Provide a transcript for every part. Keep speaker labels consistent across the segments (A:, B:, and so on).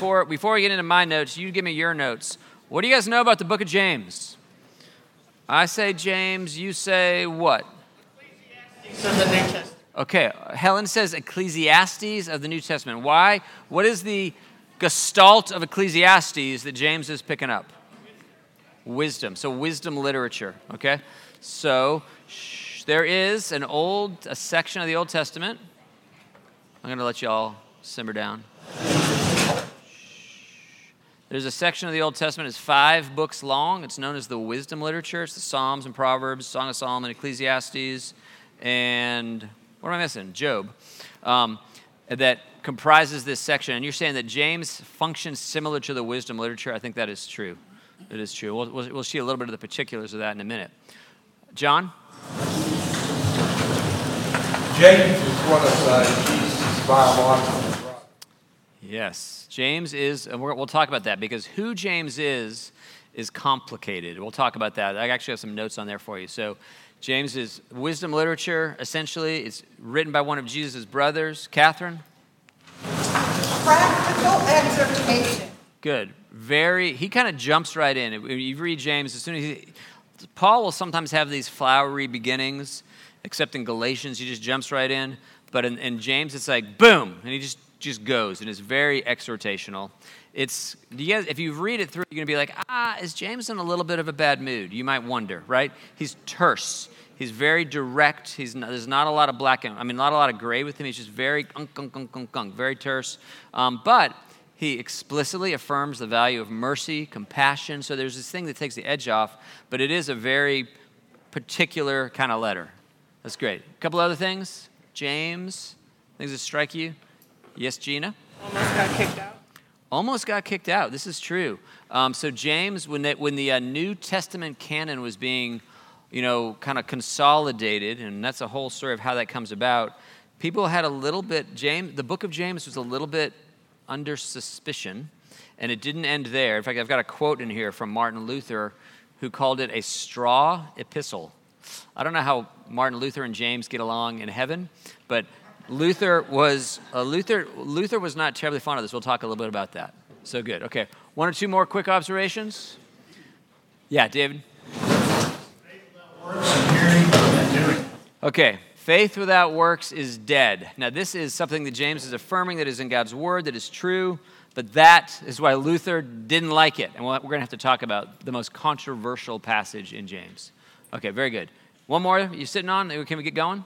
A: before before we get into my notes, you give me your notes. What do you guys know about the book of James? I say James, you say what?
B: Ecclesiastes of the New Testament.
A: Okay, Helen says Ecclesiastes of the New Testament. Why? What is the gestalt of Ecclesiastes that James is picking up? Wisdom. So wisdom literature. Okay, so there is an old a section of the Old Testament. I'm going to let you all simmer down. There's a section of the Old Testament, it's five books long. It's known as the wisdom literature. It's the Psalms and Proverbs, Song of Solomon, Ecclesiastes, and what am I missing? Job. Um, that comprises this section. And you're saying that James functions similar to the wisdom literature. I think that is true. It is true. We'll, we'll, we'll see a little bit of the particulars of that in a minute. John?
C: James is one of uh, Jesus' biological.
A: Yes, James is, and we're, we'll talk about that because who James is is complicated. We'll talk about that. I actually have some notes on there for you. So, James is wisdom literature, essentially. It's written by one of Jesus' brothers, Catherine.
B: Practical exhortation.
A: Good. Very, he kind of jumps right in. You read James, as soon as he, Paul will sometimes have these flowery beginnings, except in Galatians, he just jumps right in. But in, in James, it's like boom, and he just just goes, and it's very exhortational. It's you guys, if you read it through, you're gonna be like, ah, is James in a little bit of a bad mood? You might wonder, right? He's terse. He's very direct. He's not, there's not a lot of black and I mean, not a lot of gray with him. He's just very unk, unk, unk, unk, unk, very terse. Um, but he explicitly affirms the value of mercy, compassion. So there's this thing that takes the edge off, but it is a very particular kind of letter. That's great. A couple other things. James, things that strike you. Yes, Gina?
B: Almost got kicked out.
A: Almost got kicked out. This is true. Um, so James, when, they, when the uh, New Testament canon was being, you know, kind of consolidated, and that's a whole story of how that comes about, people had a little bit, James, the book of James was a little bit under suspicion, and it didn't end there. In fact, I've got a quote in here from Martin Luther who called it a straw epistle. I don't know how Martin Luther and James get along in heaven, but Luther was uh, Luther. Luther was not terribly fond of this. We'll talk a little bit about that. So good. Okay, one or two more quick observations. Yeah, David. Okay, faith without works is dead. Now, this is something that James is affirming that is in God's word, that is true, but that is why Luther didn't like it. And we're going to have to talk about the most controversial passage in James. Okay, very good. One more you sitting on? Can we get going?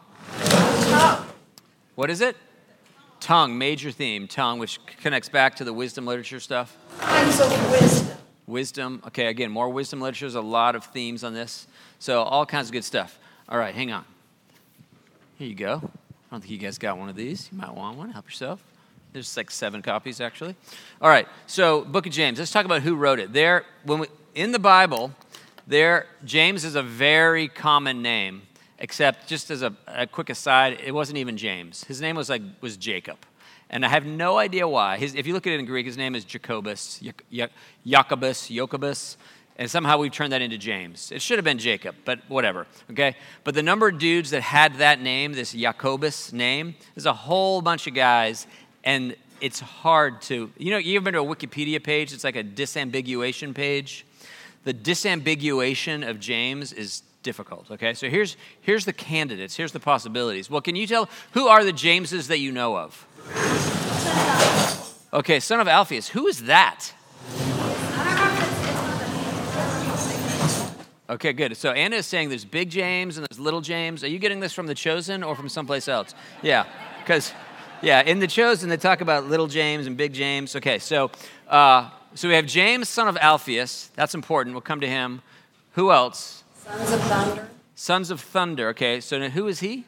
A: What is it? Tongue, major theme, tongue, which connects back to the wisdom literature stuff.
B: Kinds of wisdom.
A: Wisdom. Okay, again, more wisdom literature. There's a lot of themes on this. So, all kinds of good stuff. All right, hang on. Here you go. I don't think you guys got one of these. You might want one. Help yourself. There's like seven copies, actually. All right, so Book of James. Let's talk about who wrote it. There, when we, in the Bible, there, James is a very common name, except just as a, a quick aside, it wasn't even James. His name was like was Jacob. And I have no idea why. His, if you look at it in Greek, his name is Jacobus, Ja- Jacobus, Jacobus, and somehow we've turned that into James. It should have been Jacob, but whatever, okay? But the number of dudes that had that name, this Jacobus name, there's a whole bunch of guys, and it's hard to, you know, you ever been to a Wikipedia page? It's like a disambiguation page. The disambiguation of James is difficult, okay? So here's, here's the candidates, here's the possibilities. Well, can you tell, who are the Jameses that you know of? Okay, son of Alphaeus. Who is that? Okay, good. So Anna is saying there's big James and there's little James. Are you getting this from the Chosen or from someplace else? Yeah, because yeah, in the Chosen they talk about little James and big James. Okay, so uh, so we have James, son of Alphaeus. That's important. We'll come to him. Who else?
B: Sons of thunder.
A: Sons of Thunder. Okay, so who is he?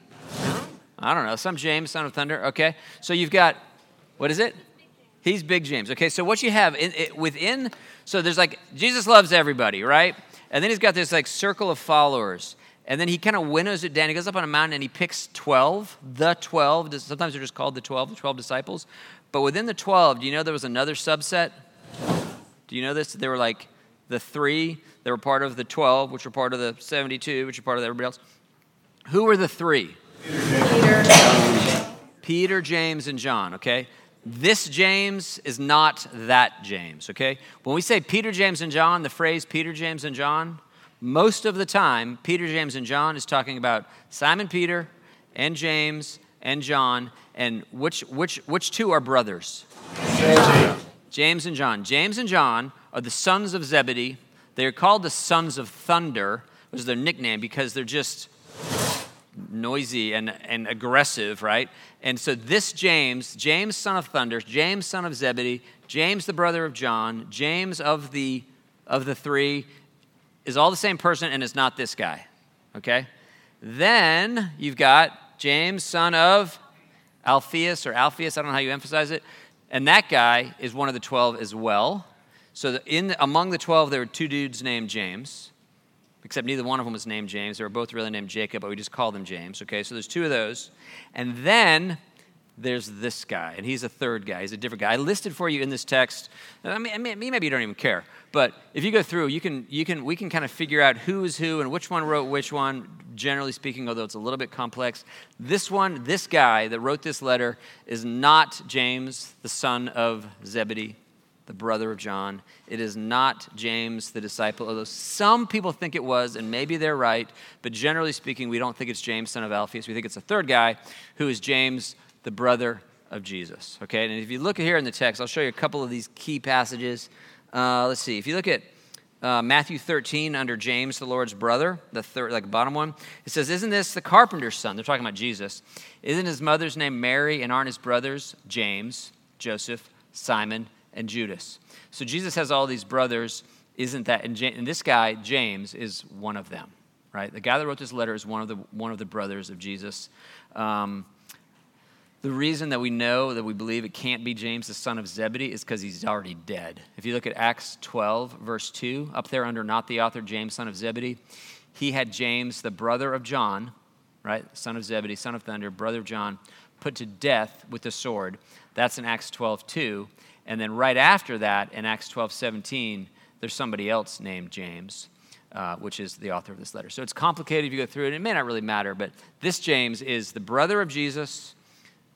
A: I don't know. Some James, son of Thunder. Okay, so you've got what is it? He's Big James. Okay, so what you have in, it, within, so there's like Jesus loves everybody, right? And then he's got this like circle of followers. And then he kind of winnows it down. He goes up on a mountain and he picks 12, the 12. Sometimes they're just called the 12, the 12 disciples. But within the 12, do you know there was another subset? Do you know this? There were like the three that were part of the 12, which were part of the 72, which were part of everybody else. Who were the three?
B: Peter.
A: Peter, James, and John, okay? This James is not that James, okay? When we say Peter, James, and John, the phrase Peter, James, and John, most of the time, Peter, James, and John is talking about Simon Peter and James and John. And which, which, which two are brothers? James and John. James and John are the sons of Zebedee. They are called the sons of thunder, was their nickname because they're just noisy and, and aggressive, right? And so this James, James son of thunder, James son of Zebedee, James the brother of John, James of the of the three is all the same person and is not this guy. Okay? Then you've got James son of Alphaeus or Alphaeus, I don't know how you emphasize it. And that guy is one of the 12 as well. So in among the 12 there were two dudes named James except neither one of them was named James. They were both really named Jacob, but we just called them James. Okay, so there's two of those. And then there's this guy, and he's a third guy. He's a different guy. I listed for you in this text. I mean, I mean, maybe you don't even care, but if you go through, you can, you can, we can kind of figure out who is who and which one wrote which one. Generally speaking, although it's a little bit complex, this one, this guy that wrote this letter, is not James, the son of Zebedee the brother of John. It is not James, the disciple, although some people think it was, and maybe they're right, but generally speaking, we don't think it's James, son of Alphaeus. We think it's a third guy who is James, the brother of Jesus. Okay, and if you look here in the text, I'll show you a couple of these key passages. Uh, let's see. If you look at uh, Matthew 13 under James, the Lord's brother, the third, like bottom one, it says, Isn't this the carpenter's son? They're talking about Jesus. Isn't his mother's name Mary, and aren't his brothers James, Joseph, Simon, and Judas. So Jesus has all these brothers. Isn't that? And, and this guy, James, is one of them, right? The guy that wrote this letter is one of the, one of the brothers of Jesus. Um, the reason that we know that we believe it can't be James, the son of Zebedee, is because he's already dead. If you look at Acts 12, verse 2, up there under not the author, James, son of Zebedee, he had James, the brother of John, right? Son of Zebedee, son of thunder, brother of John, put to death with the sword. That's in Acts 12, 2. And then right after that, in Acts 12 17, there's somebody else named James, uh, which is the author of this letter. So it's complicated if you go through it. It may not really matter, but this James is the brother of Jesus,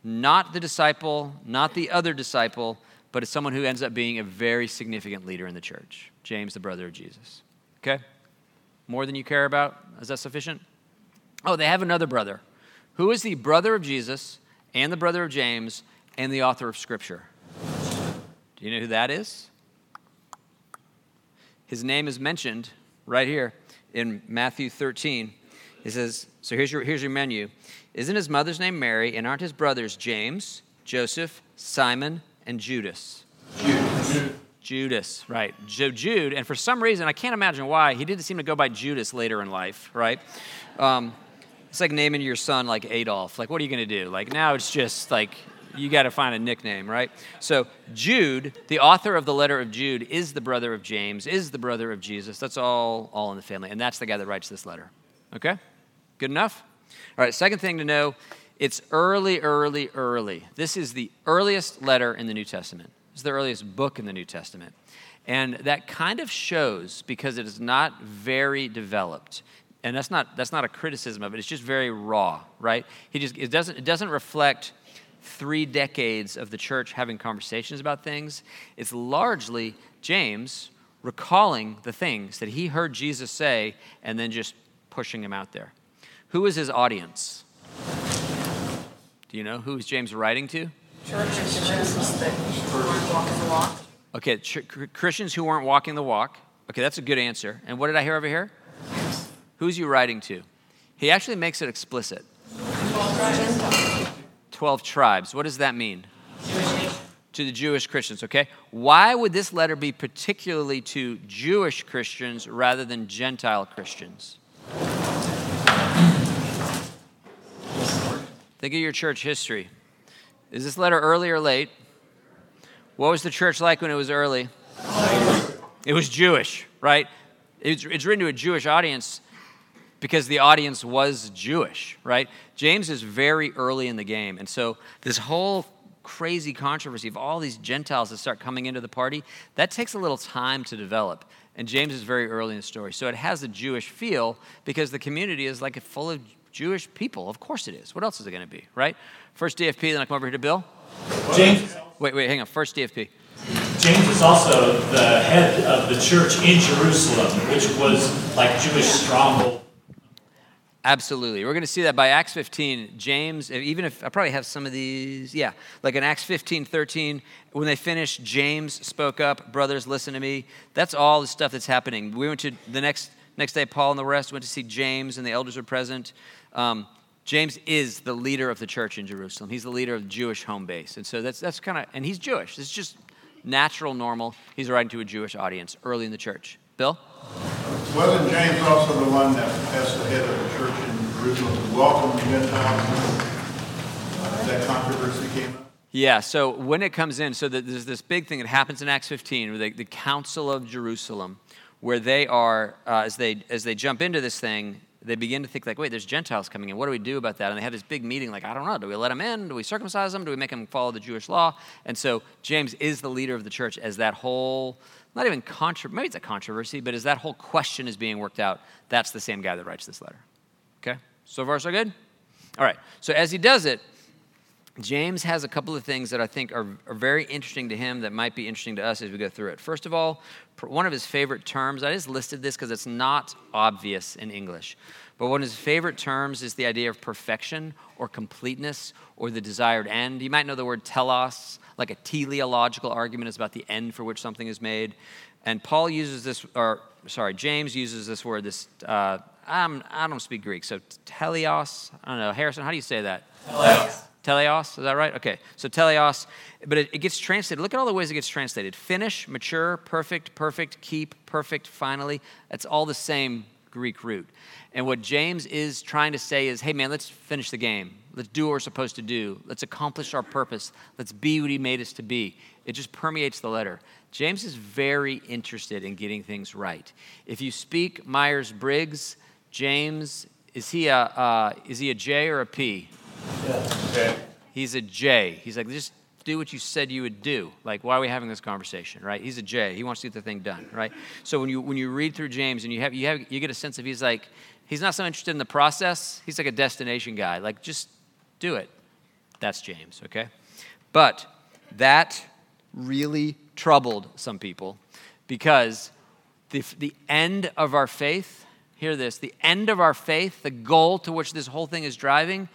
A: not the disciple, not the other disciple, but it's someone who ends up being a very significant leader in the church. James, the brother of Jesus. Okay? More than you care about? Is that sufficient? Oh, they have another brother. Who is the brother of Jesus and the brother of James and the author of Scripture? Do you know who that is? His name is mentioned right here in Matthew 13. He says, So here's your, here's your menu. Isn't his mother's name Mary, and aren't his brothers James, Joseph, Simon, and Judas? Judas. Judas, right. So Jude, and for some reason, I can't imagine why, he didn't seem to go by Judas later in life, right? Um, it's like naming your son like Adolf. Like, what are you going to do? Like, now it's just like you got to find a nickname, right? So, Jude, the author of the letter of Jude, is the brother of James, is the brother of Jesus. That's all, all in the family. And that's the guy that writes this letter. Okay? Good enough? All right, second thing to know it's early, early, early. This is the earliest letter in the New Testament, it's the earliest book in the New Testament. And that kind of shows because it is not very developed and that's not that's not a criticism of it it's just very raw right he just it doesn't it doesn't reflect three decades of the church having conversations about things. It's largely James recalling the things that he heard Jesus say and then just pushing them out there. Who is his audience? Do you know who is James writing to?
B: Churches that weren't walking the walk.
A: Okay, ch- Christians who weren't walking the walk. Okay, that's a good answer. And what did I hear over here? Who's you writing to? He actually makes it explicit. 12 tribes. What does that mean? To the Jewish Christians, okay? Why would this letter be particularly to Jewish Christians rather than Gentile Christians? Think of your church history. Is this letter early or late? What was the church like when it was early? It was Jewish, right? It's, it's written to a Jewish audience because the audience was Jewish, right? James is very early in the game. And so this whole crazy controversy of all these Gentiles that start coming into the party, that takes a little time to develop. And James is very early in the story. So it has a Jewish feel because the community is like full of Jewish people. Of course it is. What else is it going to be, right? First DFP, then I come over here to Bill.
D: James
A: Wait, wait, hang on. First DFP.
D: James is also the head of the church in Jerusalem, which was like Jewish stronghold.
A: Absolutely. We're going to see that by Acts 15. James, even if I probably have some of these, yeah, like in Acts 15, 13, when they finished, James spoke up, brothers, listen to me. That's all the stuff that's happening. We went to the next, next day, Paul and the rest went to see James, and the elders were present. Um, James is the leader of the church in Jerusalem. He's the leader of the Jewish home base. And so that's, that's kind of, and he's Jewish. It's just natural, normal. He's writing to a Jewish audience early in the church. Bill?
E: Wasn't James also the one that, as the head of the church in Jerusalem, welcomed the Gentiles? Uh, that controversy came up?
A: Yeah, so when it comes in, so there's this big thing that happens in Acts 15, where they, the Council of Jerusalem, where they are, uh, as, they, as they jump into this thing, they begin to think like, wait, there's Gentiles coming in. What do we do about that? And they have this big meeting like, I don't know. Do we let them in? Do we circumcise them? Do we make them follow the Jewish law? And so James is the leader of the church as that whole, not even controversy, maybe it's a controversy, but as that whole question is being worked out, that's the same guy that writes this letter. Okay? So far, so good? All right. So as he does it, James has a couple of things that I think are, are, very interesting to him that might be interesting to us as we go through it. First of all, one of his favorite terms, I just listed this because it's not obvious in English, but one of his favorite terms is the idea of perfection or completeness or the desired end. You might know the word telos, like a teleological argument is about the end for which something is made. And Paul uses this, or sorry, James uses this word, this, uh, I'm, I don't speak Greek, so teleos, I don't know. Harrison, how do you say that?
D: Teleos.
A: Teleos, is that right? Okay, so teleos, but it, it, gets translated. Look at all the ways it gets translated finish, mature, perfect, perfect, keep, perfect, finally. That's all the same Greek root. And what James is trying to say is hey, man, let's finish the game. Let's do what we're supposed to do. Let's accomplish our purpose. Let's be what he made us to be. It just permeates the letter. James is very interested in getting things right. If you speak Myers Briggs, James, is he a, uh, is he a J or a P?
D: Yeah.
A: He's a J. He's like, just do what you said you would do. Like, why are we having this conversation, right? He's a J. He wants to get the thing done, right? So when you when you read through James and you have you have you get a sense of he's like he's not so interested in the process. He's like a destination guy. Like, just do it. That's James, okay? But that really troubled some people because the, the end of our faith, hear this, the end of our faith, the goal to which this whole thing is driving,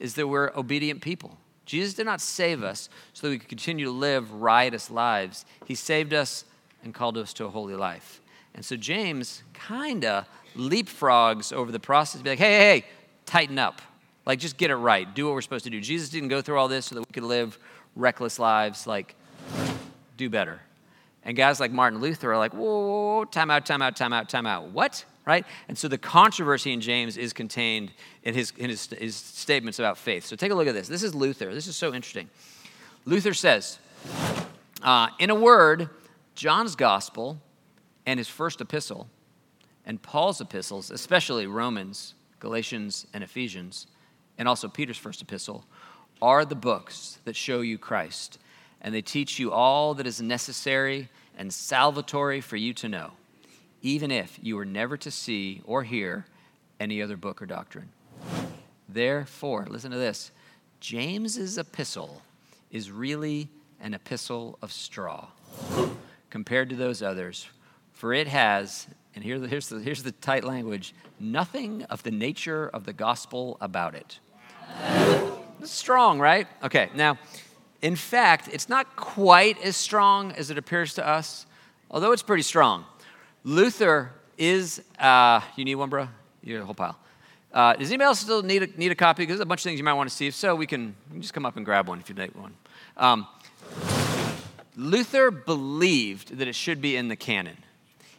A: is that we're obedient people. Jesus did not save us so that we could continue to live riotous lives. He saved us and called us to a holy life. And so James kind of leapfrogs over the process, be like, hey, hey, hey, tighten up. Like, just get it right. Do what we're supposed to do. Jesus didn't go through all this so that we could live reckless lives. Like, do better. And guys like Martin Luther are like, whoa, whoa, whoa time out, time out, time out, time out. What? Right? And so the controversy in James is contained in, his, in his, his statements about faith. So take a look at this. This is Luther. This is so interesting. Luther says, uh, in a word, John's gospel and his first epistle, and Paul's epistles, especially Romans, Galatians, and Ephesians, and also Peter's first epistle, are the books that show you Christ, and they teach you all that is necessary and salvatory for you to know, even if you were never to see or hear any other book or doctrine. Therefore, listen to this James's epistle is really an epistle of straw compared to those others, for it has, and here, here's, the, here's the tight language nothing of the nature of the gospel about it. It's strong, right? Okay, now, in fact, it's not quite as strong as it appears to us, although it's pretty strong. Luther is, uh, you need one, bro? You need a whole pile. Uh, does anybody else still need a, need a copy? Because there's a bunch of things you might want to see. If so, we can, we can just come up and grab one if you need one. Um, Luther believed that it should be in the canon.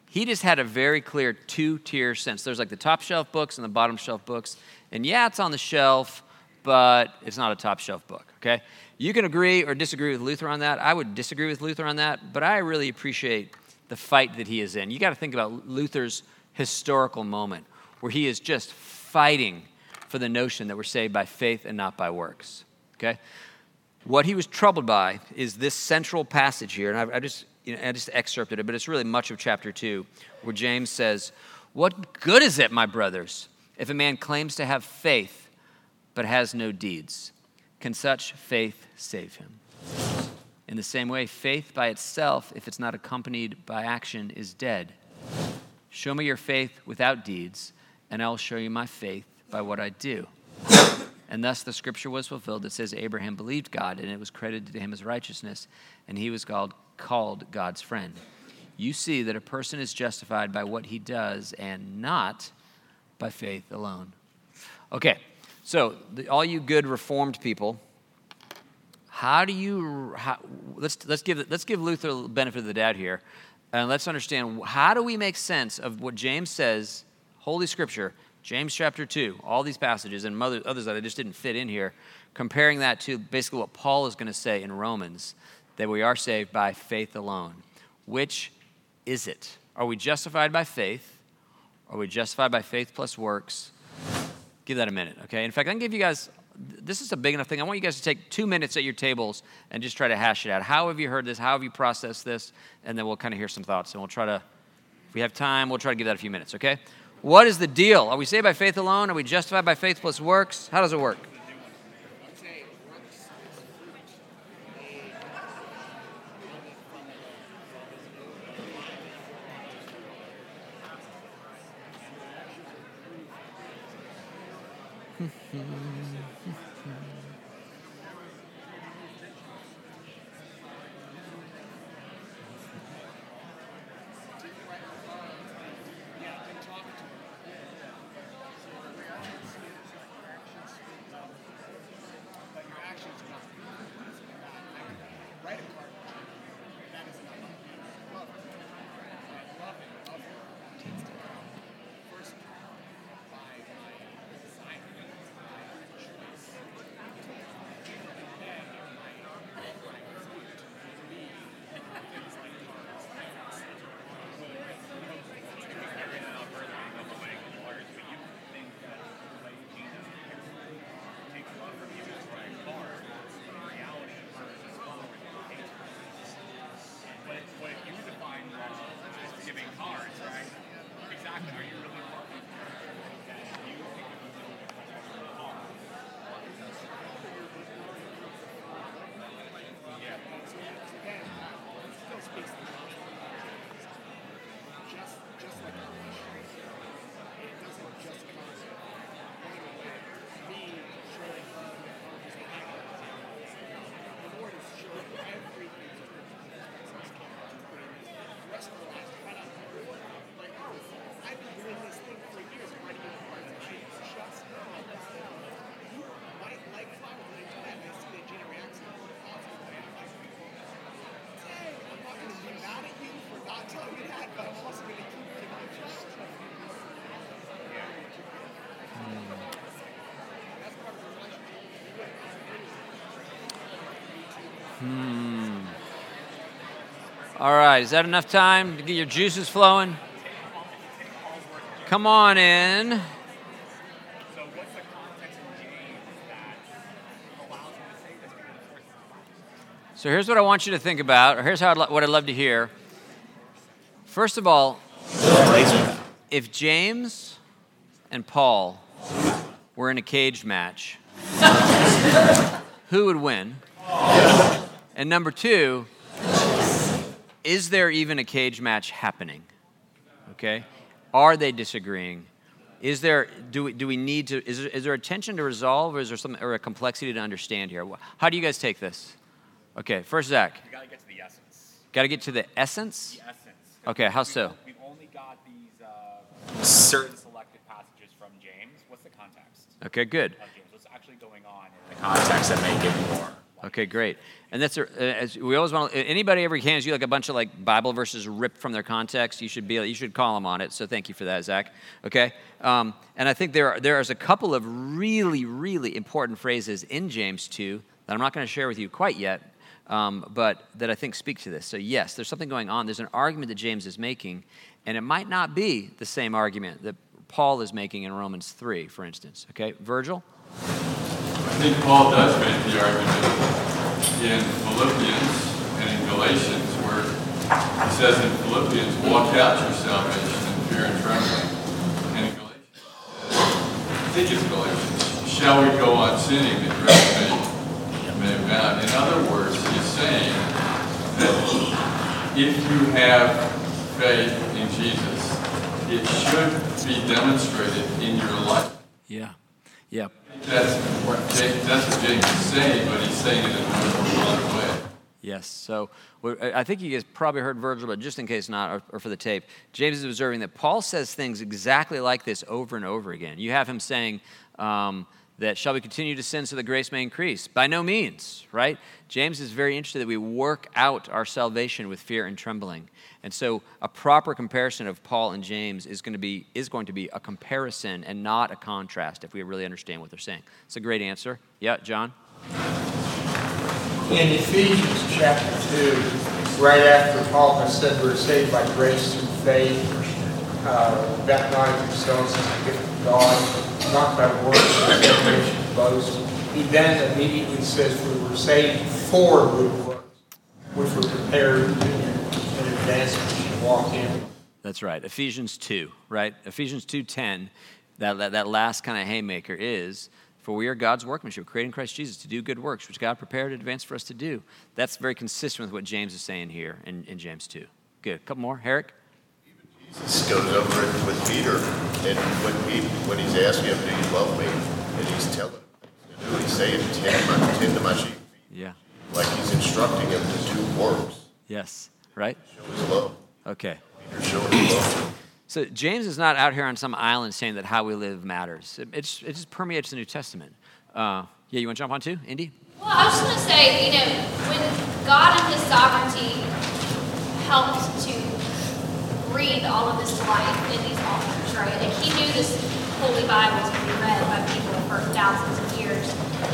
A: He just had a very clear two tier sense. There's like the top shelf books and the bottom shelf books. And yeah, it's on the shelf, but it's not a top shelf book, okay? You can agree or disagree with Luther on that. I would disagree with Luther on that, but I really appreciate the fight that he is in. You got to think about Luther's historical moment where he is just fighting for the notion that we're saved by faith and not by works. Okay? What he was troubled by is this central passage here, and I, I just you know, I just excerpted it, but it's really much of chapter two, where James says, What good is it, my brothers, if a man claims to have faith but has no deeds? Can such faith save him? In the same way, faith by itself, if it's not accompanied by action, is dead. Show me your faith without deeds, and I'll show you my faith by what I do. And thus the scripture was fulfilled that says Abraham believed God, and it was credited to him as righteousness, and he was called, called God's friend. You see that a person is justified by what he does and not by faith alone. Okay, so the, all you good reformed people, how do you how, let's let's give let's give Luther the benefit of the doubt here, and let's understand how do we make sense of what James says, Holy Scripture, James chapter two, all these passages and other- others that I just didn't fit in here, comparing that to basically what Paul is going to say in Romans, that we are saved by faith alone. Which is it? Are we justified by faith? Are we justified by faith plus works? Give that a minute, okay? In fact, I can give you guys, this is a big enough thing. I want you guys to take two minutes at your tables and just try to hash it out. How have you heard this? How have you processed this? And then we'll kind of hear some thoughts. And we'll try to, if we have time, we'll try to give that a few minutes, okay? What is the deal? Are we saved by faith alone? Are we justified by faith plus works? How does it work? All right, is that enough time to get your juices flowing? Come on in. So here's what I want you to think about, or here's how I'd what I'd love to hear. First of all, if James and Paul were in a cage match, who would win? And number two, is there even a cage match happening? Okay? Are they disagreeing? Is there, do we, do we need to, is there, is there a tension to resolve or is there some, or a complexity to understand here? How do you guys take this? Okay, first Zach.
F: You gotta get to the essence.
A: Got to get to the essence?
F: The essence.
A: Okay, how so?
F: We've only got these uh, certain selected passages from James. What's the context
A: Okay, good.
F: What's actually going on in the context that make it more?
A: Okay, great. And that's uh, as we always want. Anybody ever hands you like a bunch of like Bible verses ripped from their context, you should be you should call them on it. So thank you for that, Zach. Okay. Um, and I think there are, there is a couple of really really important phrases in James two that I'm not going to share with you quite yet, um, but that I think speak to this. So yes, there's something going on. There's an argument that James is making, and it might not be the same argument that Paul is making in Romans three, for instance. Okay, Virgil.
C: I think Paul does make the argument in Philippians and in Galatians where he says in Philippians, walk out your salvation in fear and trembling. And in Galatians, I think it's Galatians, shall we go on sinning that grace may, may abound? In other words, he's saying that if you have faith in Jesus, it should be demonstrated in your life.
A: Yeah. Yeah.
C: That's what James, that's what is saying, but he's saying it in a broader way.
A: Yes. So I think you guys probably heard Virgil, but just in case not, or, or for the tape, James is observing that Paul says things exactly like this over and over again. You have him saying um, that, shall we continue to sin so that grace may increase? By no means, right? James is very interested that we work out our salvation with fear and trembling. And so a proper comparison of Paul and James is going to be, is going to be a comparison and not a contrast if we really understand what they're saying. It's a great answer. Yeah, John?
G: In Ephesians chapter 2, right after Paul has said we're saved by grace through faith, uh, that not of yourselves is a gift of God, not by works, boast. He then immediately says we were saved for good works, which were prepared in in advance that we walk in.
A: That's right. Ephesians 2, right? Ephesians 2:10, that, that, that last kind of haymaker is, for we are God's workmanship, created in Christ Jesus to do good works, which God prepared in advance for us to do. That's very consistent with what James is saying here in, in James 2. Good. A couple more. Herrick?
H: Jesus goes over it with Peter, and when he, when he's asking him, do you love me? And he's telling him things do, he's saying, tend my, tend to my sheep.
A: Yeah.
H: Like he's instructing him to do works,
A: Yes. Right?
H: show his love.
A: Okay.
H: Peter showing his love.
A: So James is not out here on some island saying that how we live matters. It, it's, it just permeates the New Testament. Uh, yeah, you want to jump on too, Indy?
I: Well, I was just going to say, you know, when God and His sovereignty helped to breathe all of this life in these authors, right? Like He knew this Holy Bible was going to be read by people for thousands of years.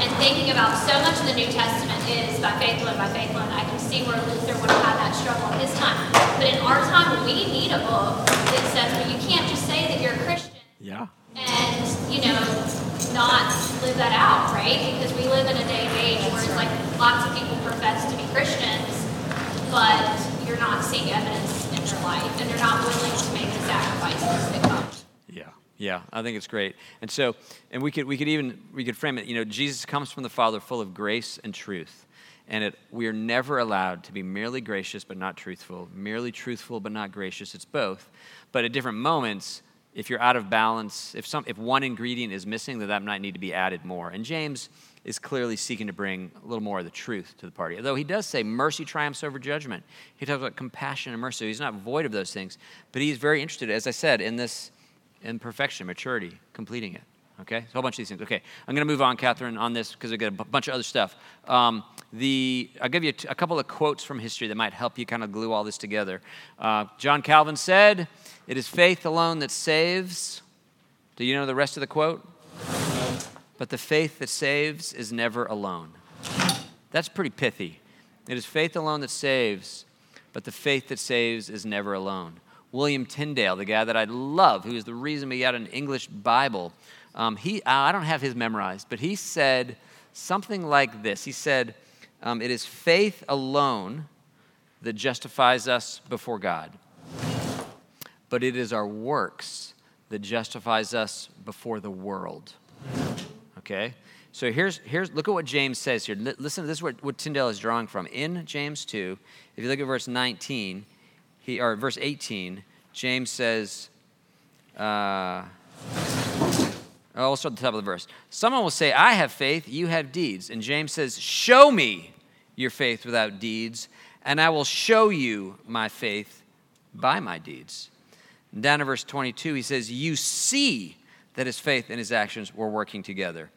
I: And thinking about so much of the New Testament is by faith alone, by faith alone. I can see where Luther would have had that struggle in his time. But in our time, we need a book that says, well, you can't just say that you're a Christian
A: Yeah.
I: and you know not live that out right because we live in a day and age where it's like lots of people profess to be christians but you're not seeing evidence in their life and they're not willing to make the sacrifices that come
A: yeah, I think it's great. And so, and we could we could even we could frame it. You know, Jesus comes from the Father, full of grace and truth, and it, we are never allowed to be merely gracious but not truthful, merely truthful but not gracious. It's both. But at different moments, if you're out of balance, if some if one ingredient is missing, then that might need to be added more. And James is clearly seeking to bring a little more of the truth to the party. Although he does say mercy triumphs over judgment. He talks about compassion and mercy. He's not void of those things, but he's very interested, as I said, in this in perfection, maturity, completing it. Okay, so a whole bunch of these things. Okay, I'm going to move on, Catherine, on this because I got a bunch of other stuff. Um, the I'll give you a, t- a couple of quotes from history that might help you kind of glue all this together. Uh, John Calvin said, "It is faith alone that saves." Do you know the rest of the quote? But the faith that saves is never alone. That's pretty pithy. It is faith alone that saves, but the faith that saves is never alone. William Tyndale, the guy that I love, who is the reason we got an English Bible, um, he, I don't have his memorized, but he said something like this. He said, um, It is faith alone that justifies us before God, but it is our works that justifies us before the world. Okay? So here's, here's look at what James says here. Li- Listen, this is what, what Tyndale is drawing from. In James 2, if you look at verse 19, he, or verse 18, James says, uh, I'll start at the top of the verse. Someone will say, I have faith, you have deeds. And James says, Show me your faith without deeds, and I will show you my faith by my deeds. And down to verse 22, he says, You see that his faith and his actions were working together.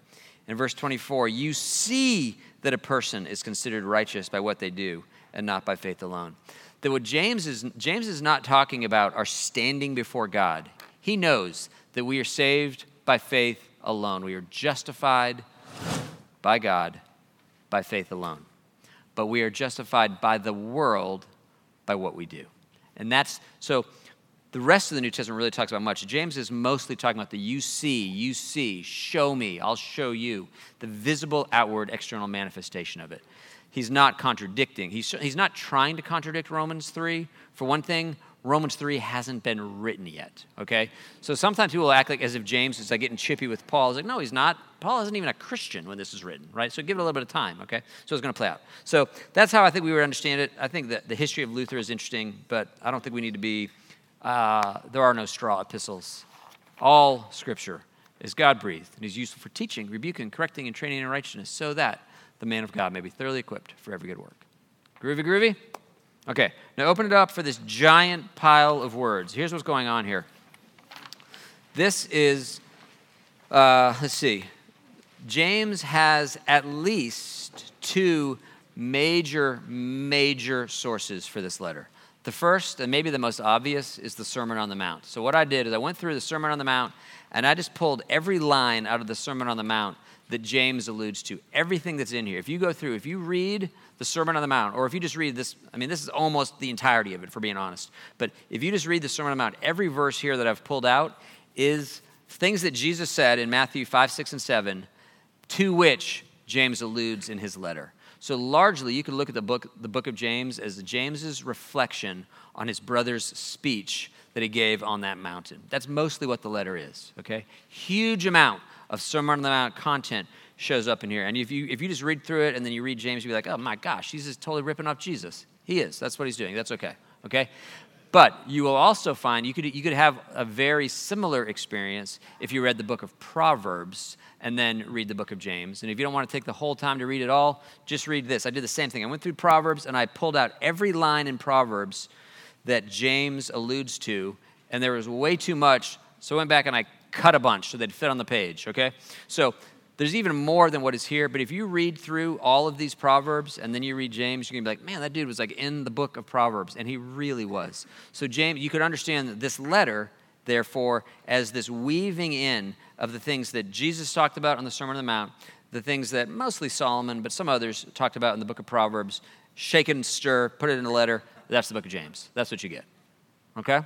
A: In verse 24, you see that a person is considered righteous by what they do and not by faith alone. That what James is, James is not talking about our standing before God. He knows that we are saved by faith alone. We are justified by God by faith alone. But we are justified by the world by what we do. And that's so the rest of the New Testament really talks about much. James is mostly talking about the you see, you see, show me, I'll show you, the visible outward external manifestation of it. He's not contradicting. He's, he's not trying to contradict Romans 3. For one thing, Romans 3 hasn't been written yet, okay? So sometimes people act like as if James is like getting chippy with Paul. It's like, no, he's not. Paul isn't even a Christian when this is written, right? So give it a little bit of time, okay? So it's going to play out. So that's how I think we would understand it. I think that the history of Luther is interesting, but I don't think we need to be, uh, there are no straw epistles. All scripture is God breathed and is useful for teaching, rebuking, correcting, and training in righteousness so that the man of God may be thoroughly equipped for every good work. Groovy, groovy? Okay, now open it up for this giant pile of words. Here's what's going on here. This is, uh, let's see, James has at least two major, major sources for this letter. The first, and maybe the most obvious, is the Sermon on the Mount. So, what I did is I went through the Sermon on the Mount and I just pulled every line out of the Sermon on the Mount that James alludes to, everything that's in here. If you go through, if you read the Sermon on the Mount, or if you just read this, I mean, this is almost the entirety of it, for being honest. But if you just read the Sermon on the Mount, every verse here that I've pulled out is things that Jesus said in Matthew 5, 6, and 7, to which James alludes in his letter. So largely, you could look at the book, the book of James as James's reflection on his brother's speech that he gave on that mountain. That's mostly what the letter is, okay? Huge amount of Sermon on the Mount content shows up in here. And if you, if you just read through it and then you read James, you'll be like, oh my gosh, he's just totally ripping off Jesus. He is. That's what he's doing. That's okay, okay? But you will also find you could, you could have a very similar experience if you read the book of Proverbs and then read the book of James. And if you don't want to take the whole time to read it all, just read this. I did the same thing. I went through Proverbs and I pulled out every line in Proverbs that James alludes to, and there was way too much. So I went back and I cut a bunch so they'd fit on the page, okay? So there's even more than what is here, but if you read through all of these Proverbs and then you read James, you're gonna be like, man, that dude was like in the book of Proverbs, and he really was. So, James, you could understand this letter, therefore, as this weaving in of the things that Jesus talked about on the Sermon on the Mount, the things that mostly Solomon, but some others talked about in the book of Proverbs, shake and stir, put it in a letter. That's the book of James. That's what you get. Okay?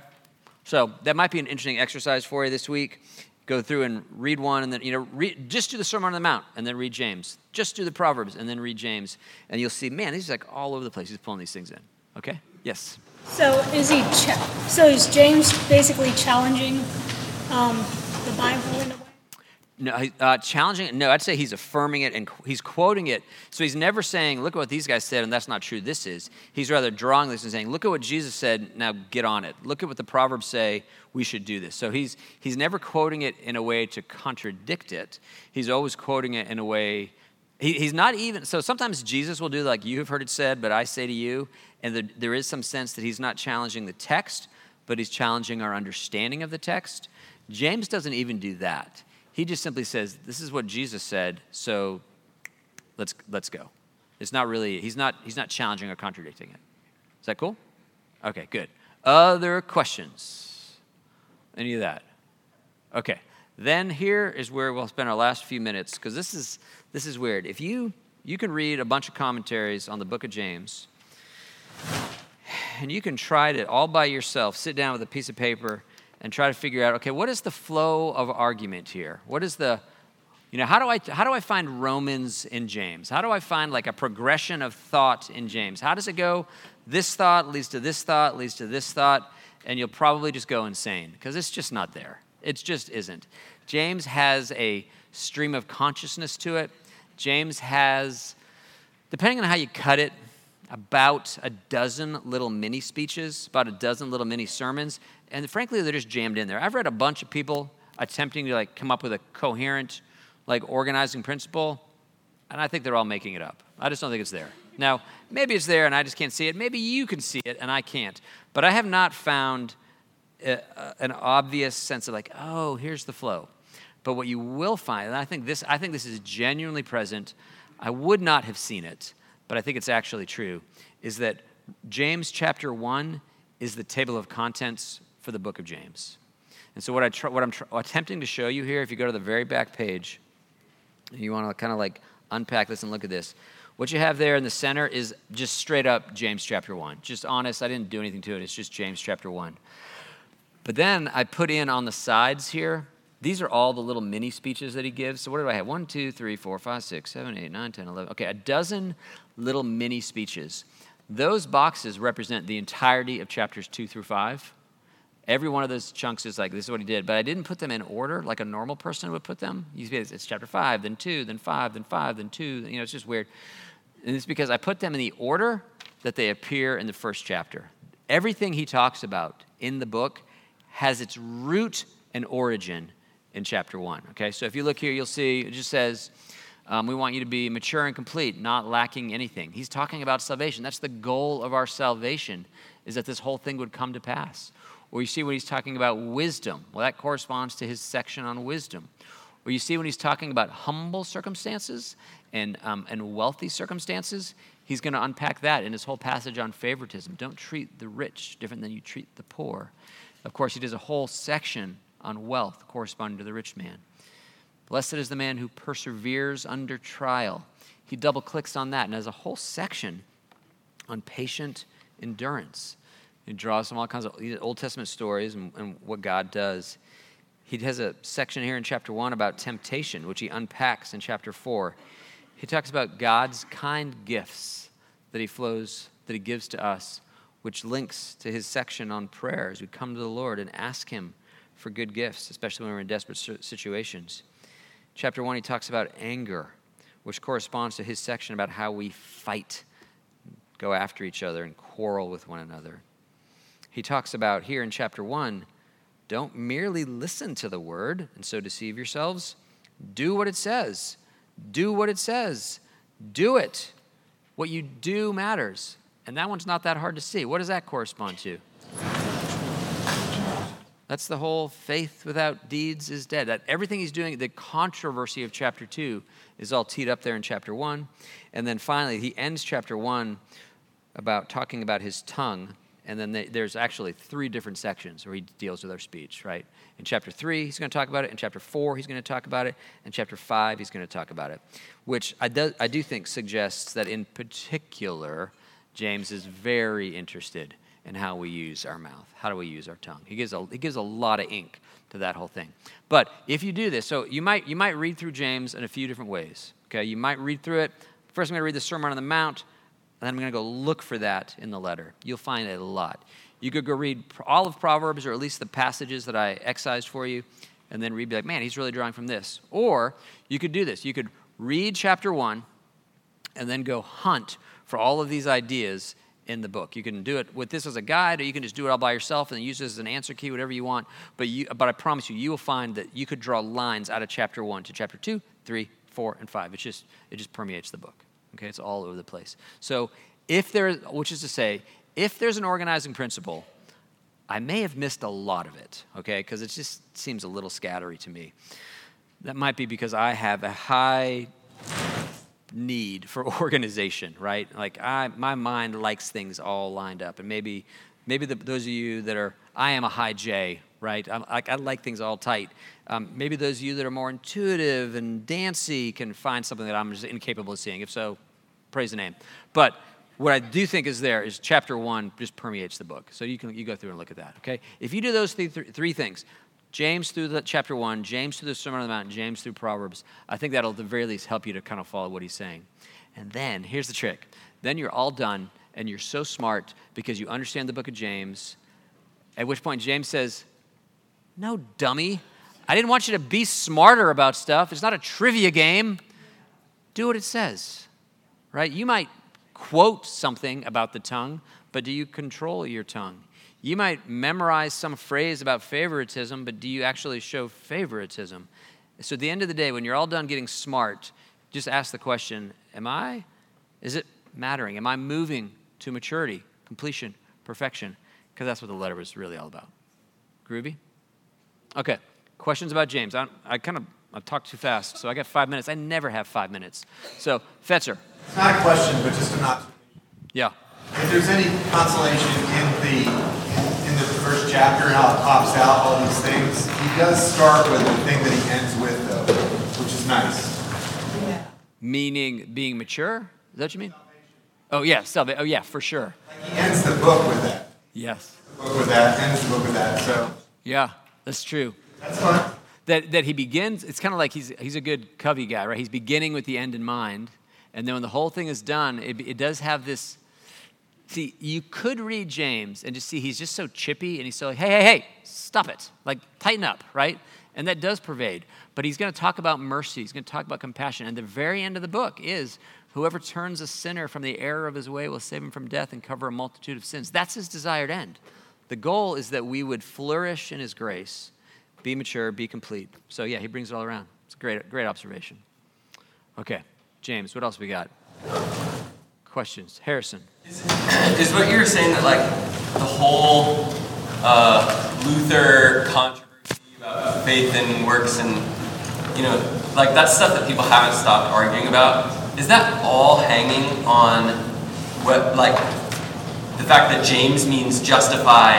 A: So that might be an interesting exercise for you this week. Go through and read one, and then you know, just do the Sermon on the Mount, and then read James. Just do the Proverbs, and then read James, and you'll see, man, he's like all over the place. He's pulling these things in. Okay? Yes.
J: So is he? So is James basically challenging um, the Bible?
A: No, uh, challenging it. No, I'd say he's affirming it and he's quoting it. So he's never saying, "Look at what these guys said," and that's not true. This is. He's rather drawing this and saying, "Look at what Jesus said. Now get on it. Look at what the proverbs say. We should do this." So he's he's never quoting it in a way to contradict it. He's always quoting it in a way. He, he's not even. So sometimes Jesus will do like, "You have heard it said, but I say to you," and the, there is some sense that he's not challenging the text, but he's challenging our understanding of the text. James doesn't even do that. He just simply says, This is what Jesus said, so let's, let's go. It's not really, he's not, he's not challenging or contradicting it. Is that cool? Okay, good. Other questions? Any of that? Okay. Then here is where we'll spend our last few minutes because this is this is weird. If you you can read a bunch of commentaries on the book of James and you can try it all by yourself sit down with a piece of paper and try to figure out okay what is the flow of argument here? What is the you know how do i how do i find romans in james? How do i find like a progression of thought in james? How does it go? This thought leads to this thought leads to this thought and you'll probably just go insane because it's just not there. It just isn't. James has a stream of consciousness to it. James has depending on how you cut it about a dozen little mini speeches, about a dozen little mini sermons, and frankly, they're just jammed in there. I've read a bunch of people attempting to like come up with a coherent, like organizing principle, and I think they're all making it up. I just don't think it's there. Now, maybe it's there and I just can't see it. Maybe you can see it and I can't. But I have not found a, a, an obvious sense of like, oh, here's the flow. But what you will find, and I think this, I think this is genuinely present. I would not have seen it but I think it's actually true, is that James chapter 1 is the table of contents for the book of James. And so, what, I tr- what I'm tr- attempting to show you here, if you go to the very back page, you want to kind of like unpack this and look at this, what you have there in the center is just straight up James chapter 1. Just honest, I didn't do anything to it, it's just James chapter 1. But then I put in on the sides here these are all the little mini speeches that he gives. So what do I have? One, two, three, four, five, six, seven, eight, nine, ten, eleven. Okay, a dozen little mini speeches. Those boxes represent the entirety of chapters two through five. Every one of those chunks is like, this is what he did. But I didn't put them in order like a normal person would put them. It's chapter five, then two, then five, then five, then two. You know, it's just weird. And it's because I put them in the order that they appear in the first chapter. Everything he talks about in the book has its root and origin in chapter one. Okay, so if you look here, you'll see it just says, um, we want you to be mature and complete, not lacking anything. He's talking about salvation. That's the goal of our salvation, is that this whole thing would come to pass. Or you see when he's talking about wisdom. Well, that corresponds to his section on wisdom. Or you see when he's talking about humble circumstances and, um, and wealthy circumstances, he's going to unpack that in his whole passage on favoritism. Don't treat the rich different than you treat the poor. Of course, he does a whole section on wealth corresponding to the rich man. Blessed is the man who perseveres under trial. He double clicks on that and has a whole section on patient endurance. He draws from all kinds of Old Testament stories and, and what God does. He has a section here in chapter 1 about temptation, which he unpacks in chapter 4. He talks about God's kind gifts that he flows, that he gives to us, which links to his section on prayer as we come to the Lord and ask him for good gifts, especially when we're in desperate situations. Chapter 1, he talks about anger, which corresponds to his section about how we fight, go after each other, and quarrel with one another he talks about here in chapter 1 don't merely listen to the word and so deceive yourselves. Do what it says. Do what it says. Do it. What you do matters. And that one's not that hard to see. What does that correspond to? That's the whole faith without deeds is dead. That everything he's doing, the controversy of chapter 2 is all teed up there in chapter 1. And then finally, he ends chapter 1 about talking about his tongue and then they, there's actually three different sections where he deals with our speech, right? In chapter three, he's going to talk about it. In chapter four, he's going to talk about it. In chapter five, he's going to talk about it, which I do, I do think suggests that in particular, James is very interested in how we use our mouth. How do we use our tongue? He gives a, he gives a lot of ink to that whole thing. But if you do this, so you might, you might read through James in a few different ways, okay? You might read through it. First, I'm going to read the Sermon on the Mount and I'm going to go look for that in the letter. You'll find it a lot. You could go read all of Proverbs, or at least the passages that I excised for you, and then read, be like, man, he's really drawing from this. Or you could do this. You could read chapter one, and then go hunt for all of these ideas in the book. You can do it with this as a guide, or you can just do it all by yourself and use this as an answer key, whatever you want. But, you, but I promise you, you will find that you could draw lines out of chapter one to chapter two, three, four, and five. It just, it just permeates the book. Okay, it's all over the place. So if there, which is to say, if there's an organizing principle, I may have missed a lot of it, okay, because it just seems a little scattery to me. That might be because I have a high need for organization, right? Like I, my mind likes things all lined up, and maybe, maybe the, those of you that are, I am a high J, right? I, I, like things all tight. Um, maybe those of you that are more intuitive and dancy can find something that I'm just incapable of seeing. If so, praise the name. But what I do think is there is chapter one just permeates the book. So you can you go through and look at that. Okay, if you do those three, three things, James through the chapter one, James through the Sermon on the Mount, James through Proverbs, I think that'll at the very least help you to kind of follow what he's saying. And then here's the trick: then you're all done, and you're so smart because you understand the book of James. At which point James says, "No, dummy." I didn't want you to be smarter about stuff. It's not a trivia game. Do what it says, right? You might quote something about the tongue, but do you control your tongue? You might memorize some phrase about favoritism, but do you actually show favoritism? So at the end of the day, when you're all done getting smart, just ask the question Am I? Is it mattering? Am I moving to maturity, completion, perfection? Because that's what the letter was really all about. Groovy? Okay. Questions about James? I, I kind of I talked too fast, so I got five minutes. I never have five minutes. So, Fetzer.
K: It's not a question, but just a not.
A: Yeah.
K: If there's any consolation in the in the first chapter and how it pops out all these things, he does start with the thing that he ends with, though, which is nice.
A: Yeah. Meaning being mature? Is that what you mean? Oh yeah, salvation. Oh yeah, for sure.
K: Like he ends the book with that.
A: Yes.
K: The book with that ends the book with that. So.
A: Yeah, that's true.
K: That's fine.
A: that, that he begins, it's kind of like he's, he's a good Covey guy, right? He's beginning with the end in mind. And then when the whole thing is done, it, it does have this. See, you could read James and just see he's just so chippy and he's so like, hey, hey, hey, stop it. Like, tighten up, right? And that does pervade. But he's going to talk about mercy, he's going to talk about compassion. And the very end of the book is whoever turns a sinner from the error of his way will save him from death and cover a multitude of sins. That's his desired end. The goal is that we would flourish in his grace, be mature, be complete. So, yeah, he brings it all around. It's a great, great observation. Okay, James, what else we got? Questions? Harrison.
L: Is what you're saying that like the whole uh, Luther controversy about faith and works and you know like that stuff that people haven't stopped arguing about is that all hanging on what like the fact that James means justify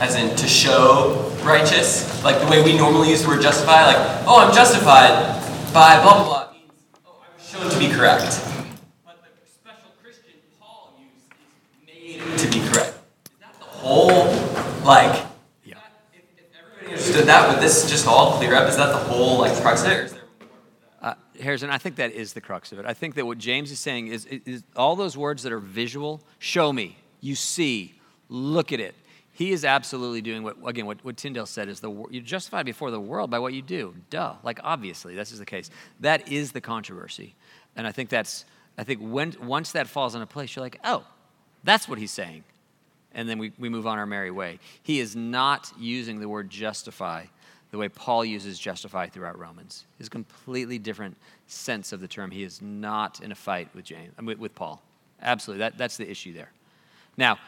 L: as in to show righteous like the way we normally use the word justify like oh I'm justified by blah blah blah means oh I was shown to be correct But the special Christian Paul used is made to be correct. Is that the whole, like, yeah. if, if everybody understood that, would this just all clear up? Is that the whole, like, crux of it? There
A: uh, Harrison, I think that is the crux of it. I think that what James is saying is, is, is all those words that are visual, show me, you see, look at it. He is absolutely doing what, again, what, what Tyndale said is the you're justified before the world by what you do. Duh. Like, obviously, this is the case. That is the controversy. And I think that's, I think when, once that falls into place, you're like, oh, that's what he's saying. And then we, we move on our merry way. He is not using the word justify the way Paul uses justify throughout Romans. It's a completely different sense of the term. He is not in a fight with James with, Paul. Absolutely. That, that's the issue there. Now,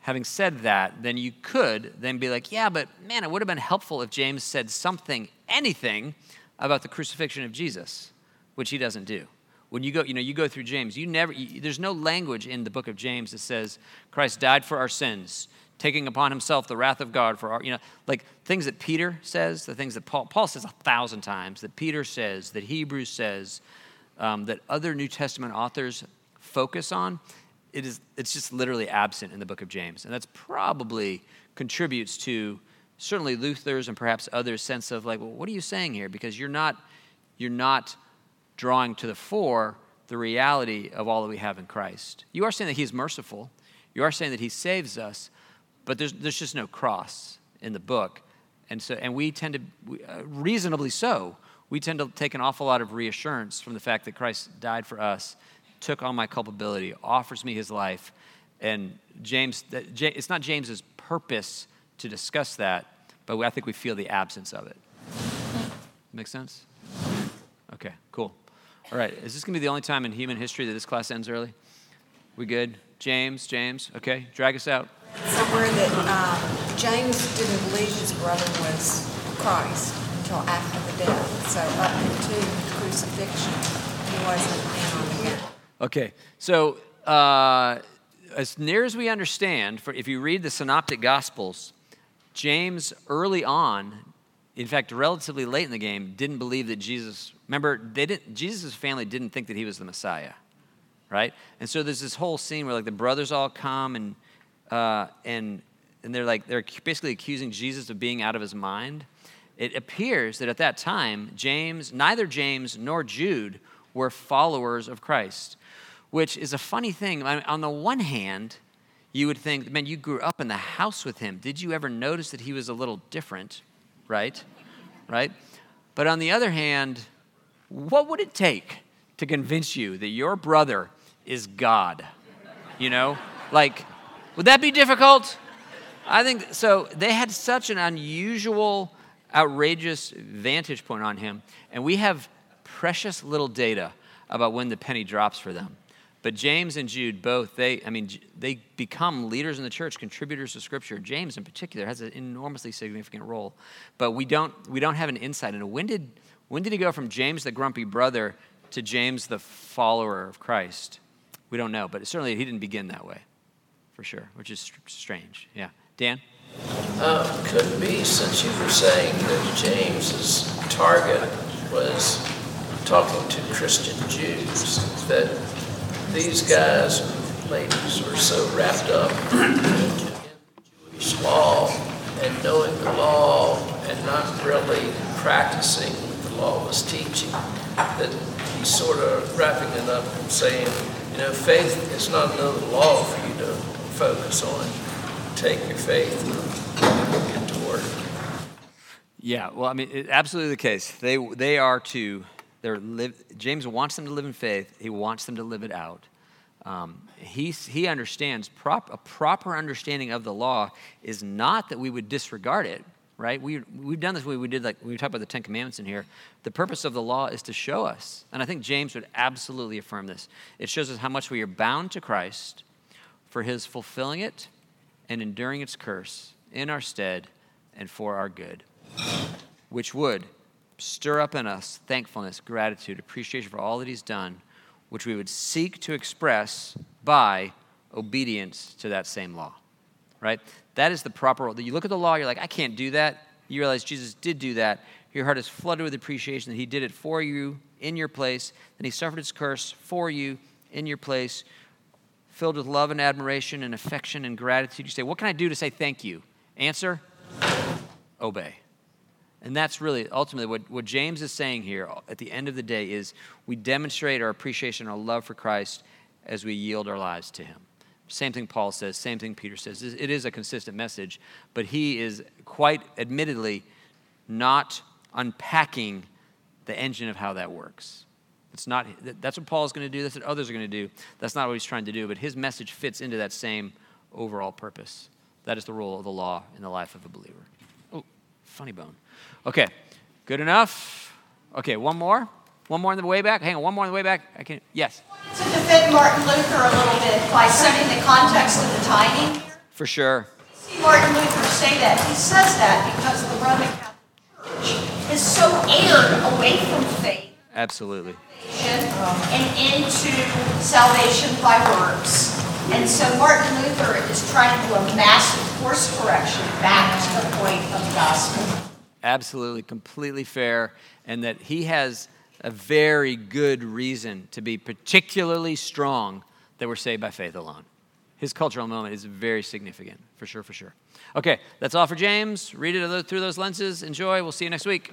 A: having said that, then you could then be like, yeah, but man, it would have been helpful if James said something, anything about the crucifixion of Jesus, which he doesn't do. When you go, you know, you go through James, you never, you, there's no language in the book of James that says Christ died for our sins, taking upon himself the wrath of God for our, you know, like things that Peter says, the things that Paul, Paul says a thousand times, that Peter says, that Hebrews says, um, that other New Testament authors focus on, it is, it's just literally absent in the book of James. And that's probably contributes to certainly Luther's and perhaps others' sense of like, well, what are you saying here? Because you're not, you're not drawing to the fore the reality of all that we have in Christ. You are saying that He's merciful, you are saying that He saves us, but there's, there's just no cross in the book. And, so, and we tend to, uh, reasonably so, we tend to take an awful lot of reassurance from the fact that Christ died for us, took on my culpability, offers me his life. And James, it's not James's purpose to discuss that, but I think we feel the absence of it. Make sense? Okay, cool. All right, is this to be the only time in human history that this class ends early? We good? James, James, okay, drag us out.
M: Somewhere that um, James didn't believe his brother was Christ until after the death. So up to the crucifixion, he wasn't in.
A: Okay, so uh, as near as we understand, for if you read the Synoptic Gospels, James early on in fact, relatively late in the game, didn't believe that Jesus, remember, they didn't, Jesus' family didn't think that he was the Messiah, right? And so there's this whole scene where like the brothers all come and, uh, and, and they're like, they're basically accusing Jesus of being out of his mind. It appears that at that time, James, neither James nor Jude were followers of Christ, which is a funny thing. On the one hand, you would think, man, you grew up in the house with him. Did you ever notice that he was a little different? right? Right? But on the other hand, what would it take to convince you that your brother is God? You know? Like, would that be difficult? I think so. They had such an unusual, outrageous vantage point on him, and we have precious little data about when the penny drops for them. But James and Jude both, they, I mean, they become leaders in the church, contributors to Scripture. James, in particular, has an enormously significant role. But we don't, we don't have an insight into when did, when did he go from James, the grumpy brother, to James, the follower of Christ? We don't know, but certainly he didn't begin that way, for sure, which is strange. Yeah. Dan?
N: Uh, could be, since you were saying that James's target was talking to Christian Jews, that these guys and ladies are so wrapped up in Jewish law and knowing the law and not really practicing what the law was teaching. That he's sort of wrapping it up and saying, you know, faith is not another law for you to focus on. Take your faith and get to work.
A: Yeah, well, I mean, absolutely the case. They they are to they're. James wants them to live in faith. He wants them to live it out. Um, he he understands prop, a proper understanding of the law is not that we would disregard it. Right? We we've done this. way we did like we talked about the Ten Commandments in here. The purpose of the law is to show us, and I think James would absolutely affirm this. It shows us how much we are bound to Christ for His fulfilling it and enduring its curse in our stead and for our good which would stir up in us thankfulness, gratitude, appreciation for all that He's done, which we would seek to express by obedience to that same law. Right? That is the proper. Role. You look at the law, you're like, I can't do that. You realize Jesus did do that. Your heart is flooded with appreciation that He did it for you in your place, and He suffered His curse for you in your place, filled with love and admiration and affection and gratitude. You say, What can I do to say thank you? Answer obey. And that's really ultimately what, what James is saying here at the end of the day is we demonstrate our appreciation, our love for Christ as we yield our lives to him. Same thing Paul says, same thing Peter says. It is a consistent message, but he is quite admittedly not unpacking the engine of how that works. It's not, that's what Paul is going to do, that's what others are going to do. That's not what he's trying to do, but his message fits into that same overall purpose. That is the role of the law in the life of a believer. Oh, funny bone. Okay, good enough. Okay, one more. One more on the way back. Hang on, one more on the way back. I can. Yes.
O: To defend Martin Luther a little bit by setting the context of the timing.
A: For sure.
O: See Martin Luther say that. He says that because the Roman Catholic Church is so erred away from faith.
A: Absolutely.
O: And into salvation by works. And so Martin Luther is trying to do a massive course correction back to the point of the gospel
A: absolutely, completely fair, and that he has a very good reason to be particularly strong that we're saved by faith alone. His cultural moment is very significant, for sure, for sure. Okay, that's all for James. Read it through those lenses. Enjoy. We'll see you next week.